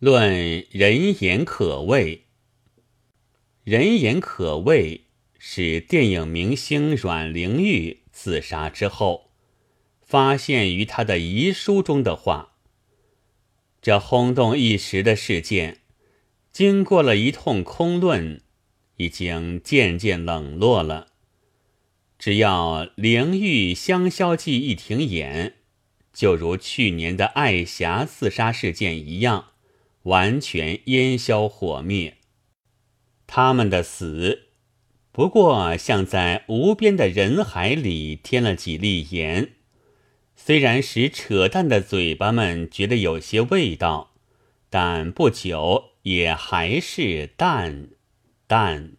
论人言可畏，人言可畏是电影明星阮玲玉自杀之后发现于他的遗书中的话。这轰动一时的事件，经过了一通空论，已经渐渐冷落了。只要灵玉香消记一停演，就如去年的爱霞自杀事件一样，完全烟消火灭。他们的死，不过像在无边的人海里添了几粒盐。虽然使扯淡的嘴巴们觉得有些味道，但不久也还是淡、淡、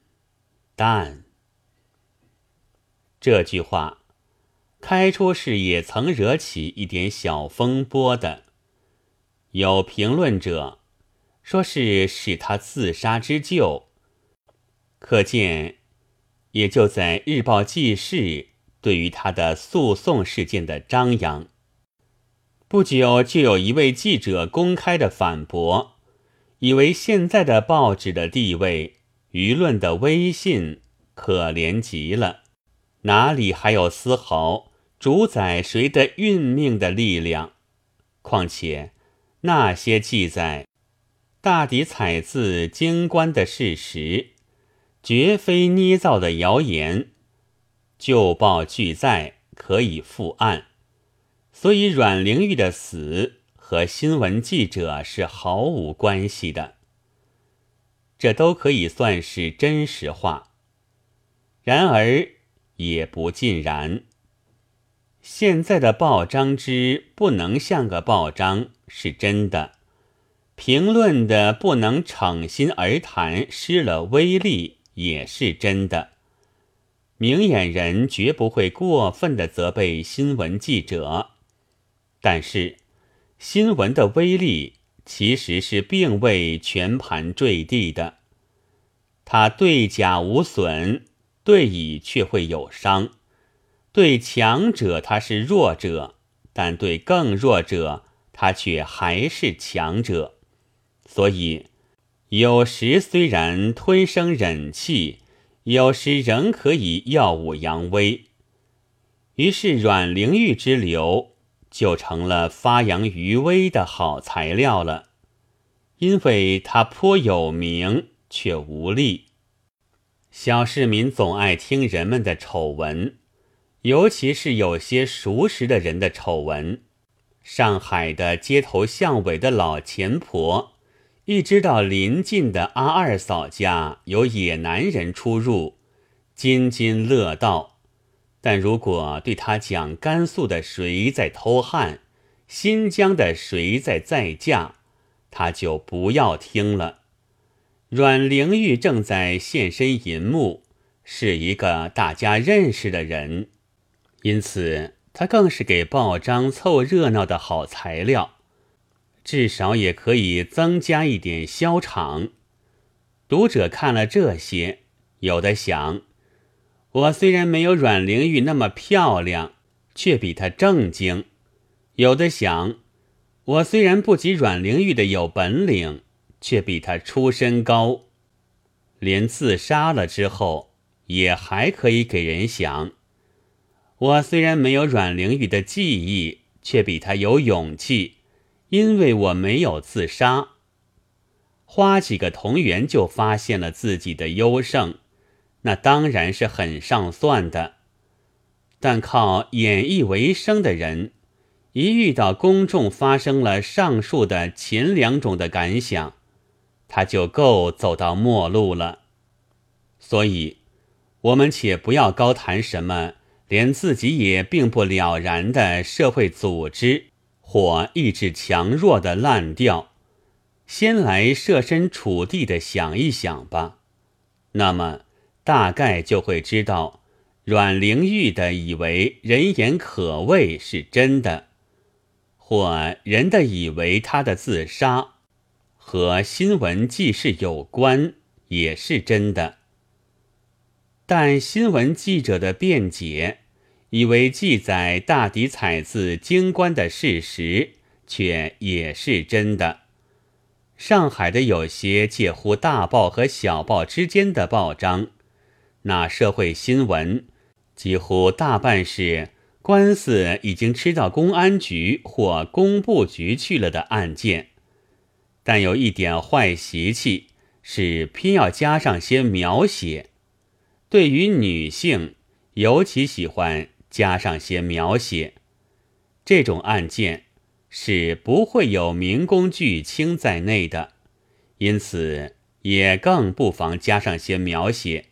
淡。这句话开出时也曾惹起一点小风波的。有评论者说是使他自杀之救，可见也就在日报记事。对于他的诉讼事件的张扬，不久就有一位记者公开的反驳，以为现在的报纸的地位、舆论的威信可怜极了，哪里还有丝毫主宰谁的运命的力量？况且那些记载大抵采自京官的事实，绝非捏造的谣言。旧报俱在，可以复案，所以阮玲玉的死和新闻记者是毫无关系的。这都可以算是真实话，然而也不尽然。现在的报章之不能像个报章是真的，评论的不能逞心而谈，失了威力也是真的。明眼人绝不会过分的责备新闻记者，但是新闻的威力其实是并未全盘坠地的。它对甲无损，对乙却会有伤。对强者他是弱者，但对更弱者他却还是强者。所以有时虽然吞声忍气。有时仍可以耀武扬威，于是阮玲玉之流就成了发扬余威的好材料了。因为他颇有名，却无力。小市民总爱听人们的丑闻，尤其是有些熟识的人的丑闻。上海的街头巷尾的老钱婆。一知道邻近的阿二嫂家有野男人出入，津津乐道；但如果对他讲甘肃的谁在偷汉，新疆的谁在再嫁，他就不要听了。阮玲玉正在现身银幕，是一个大家认识的人，因此他更是给报章凑热闹的好材料。至少也可以增加一点销场。读者看了这些，有的想：我虽然没有阮玲玉那么漂亮，却比她正经；有的想：我虽然不及阮玲玉的有本领，却比她出身高。连自杀了之后，也还可以给人想：我虽然没有阮玲玉的记忆，却比她有勇气。因为我没有自杀，花几个铜元就发现了自己的优胜，那当然是很上算的。但靠演绎为生的人，一遇到公众发生了上述的前两种的感想，他就够走到末路了。所以，我们且不要高谈什么连自己也并不了然的社会组织。或意志强弱的烂调，先来设身处地的想一想吧。那么大概就会知道，阮玲玉的以为人言可畏是真的，或人的以为他的自杀和新闻记事有关也是真的。但新闻记者的辩解。以为记载大抵采自京官的事实，却也是真的。上海的有些介乎大报和小报之间的报章，那社会新闻几乎大半是官司已经吃到公安局或工部局去了的案件，但有一点坏习气，是偏要加上些描写，对于女性尤其喜欢加上些描写，这种案件。是不会有民工巨卿在内的，因此也更不妨加上些描写。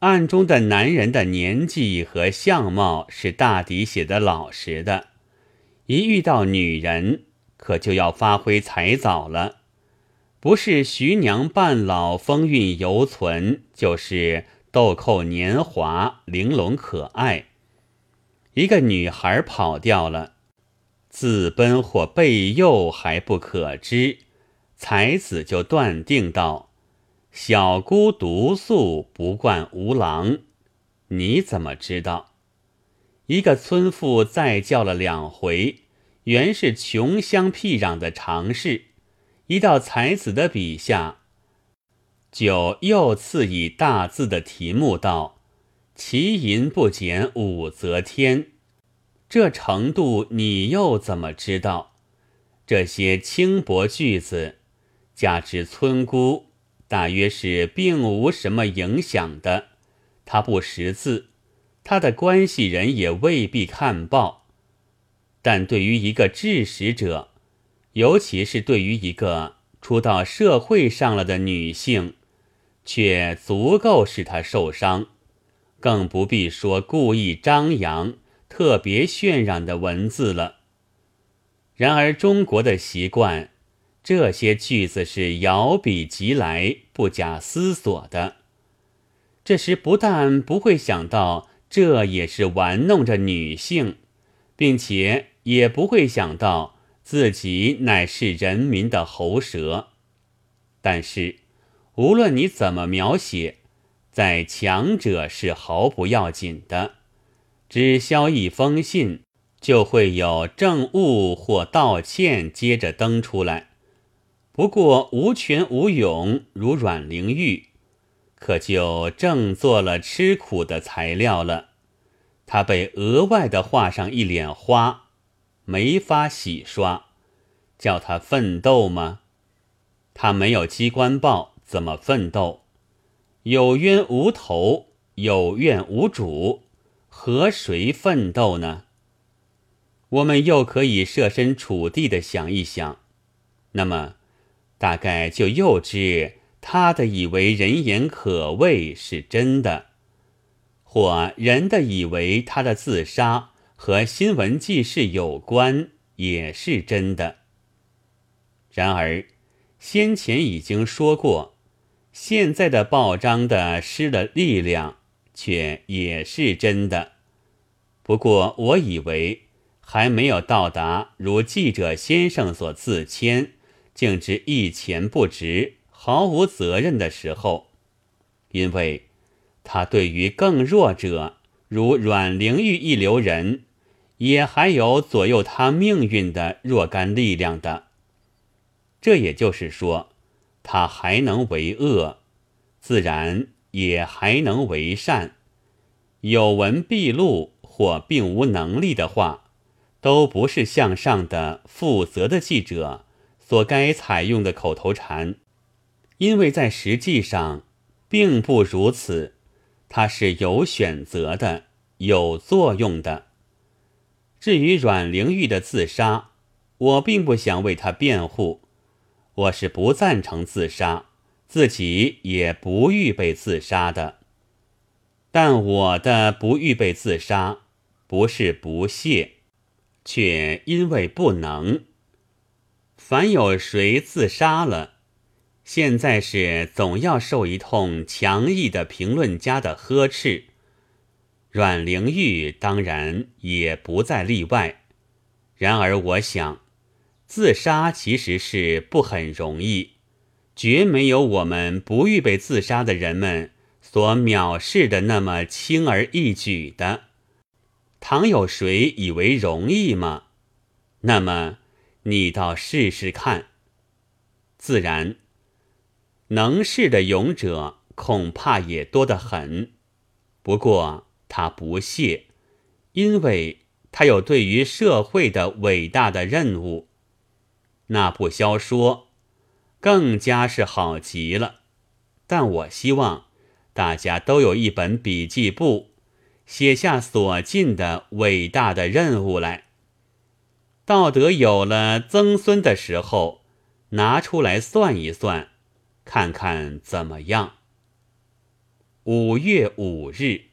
案中的男人的年纪和相貌是大抵写的老实的，一遇到女人，可就要发挥才藻了。不是徐娘半老，风韵犹存，就是豆蔻年华，玲珑可爱。一个女孩跑掉了。自奔或被诱还不可知，才子就断定道：“小姑独宿，不惯无郎。”你怎么知道？一个村妇再叫了两回，原是穷乡僻壤的常事。一到才子的笔下，就又赐以大字的题目道：“其银不减武则天。”这程度你又怎么知道？这些轻薄句子，加之村姑，大约是并无什么影响的。他不识字，他的关系人也未必看报。但对于一个知识者，尤其是对于一个出到社会上了的女性，却足够使她受伤，更不必说故意张扬。特别渲染的文字了。然而中国的习惯，这些句子是摇笔即来，不假思索的。这时不但不会想到这也是玩弄着女性，并且也不会想到自己乃是人民的喉舌。但是无论你怎么描写，在强者是毫不要紧的。只消一封信，就会有政务或道歉接着登出来。不过无权无勇，如阮玲玉，可就正做了吃苦的材料了。他被额外的画上一脸花，没法洗刷，叫他奋斗吗？他没有机关报，怎么奋斗？有冤无头，有怨无主。和谁奋斗呢？我们又可以设身处地的想一想，那么大概就又知他的以为人言可畏是真的，或人的以为他的自杀和新闻记事有关也是真的。然而先前已经说过，现在的报章的失了力量。却也是真的，不过我以为还没有到达如记者先生所自谦，竟知一钱不值、毫无责任的时候，因为他对于更弱者，如阮玲玉一流人，也还有左右他命运的若干力量的。这也就是说，他还能为恶，自然。也还能为善，有闻必录或并无能力的话，都不是向上的负责的记者所该采用的口头禅，因为在实际上并不如此，它是有选择的，有作用的。至于阮玲玉的自杀，我并不想为她辩护，我是不赞成自杀。自己也不预备自杀的，但我的不预备自杀，不是不屑，却因为不能。凡有谁自杀了，现在是总要受一通强毅的评论家的呵斥。阮玲玉当然也不在例外。然而，我想，自杀其实是不很容易。绝没有我们不预备自杀的人们所藐视的那么轻而易举的。倘有谁以为容易吗？那么你倒试试看。自然，能试的勇者恐怕也多得很。不过他不屑，因为他有对于社会的伟大的任务。那不消说，更加是好极了。但我希望大家都有一本笔记簿，写下所尽的伟大的任务来。道德有了曾孙的时候，拿出来算一算，看看怎么样。五月五日。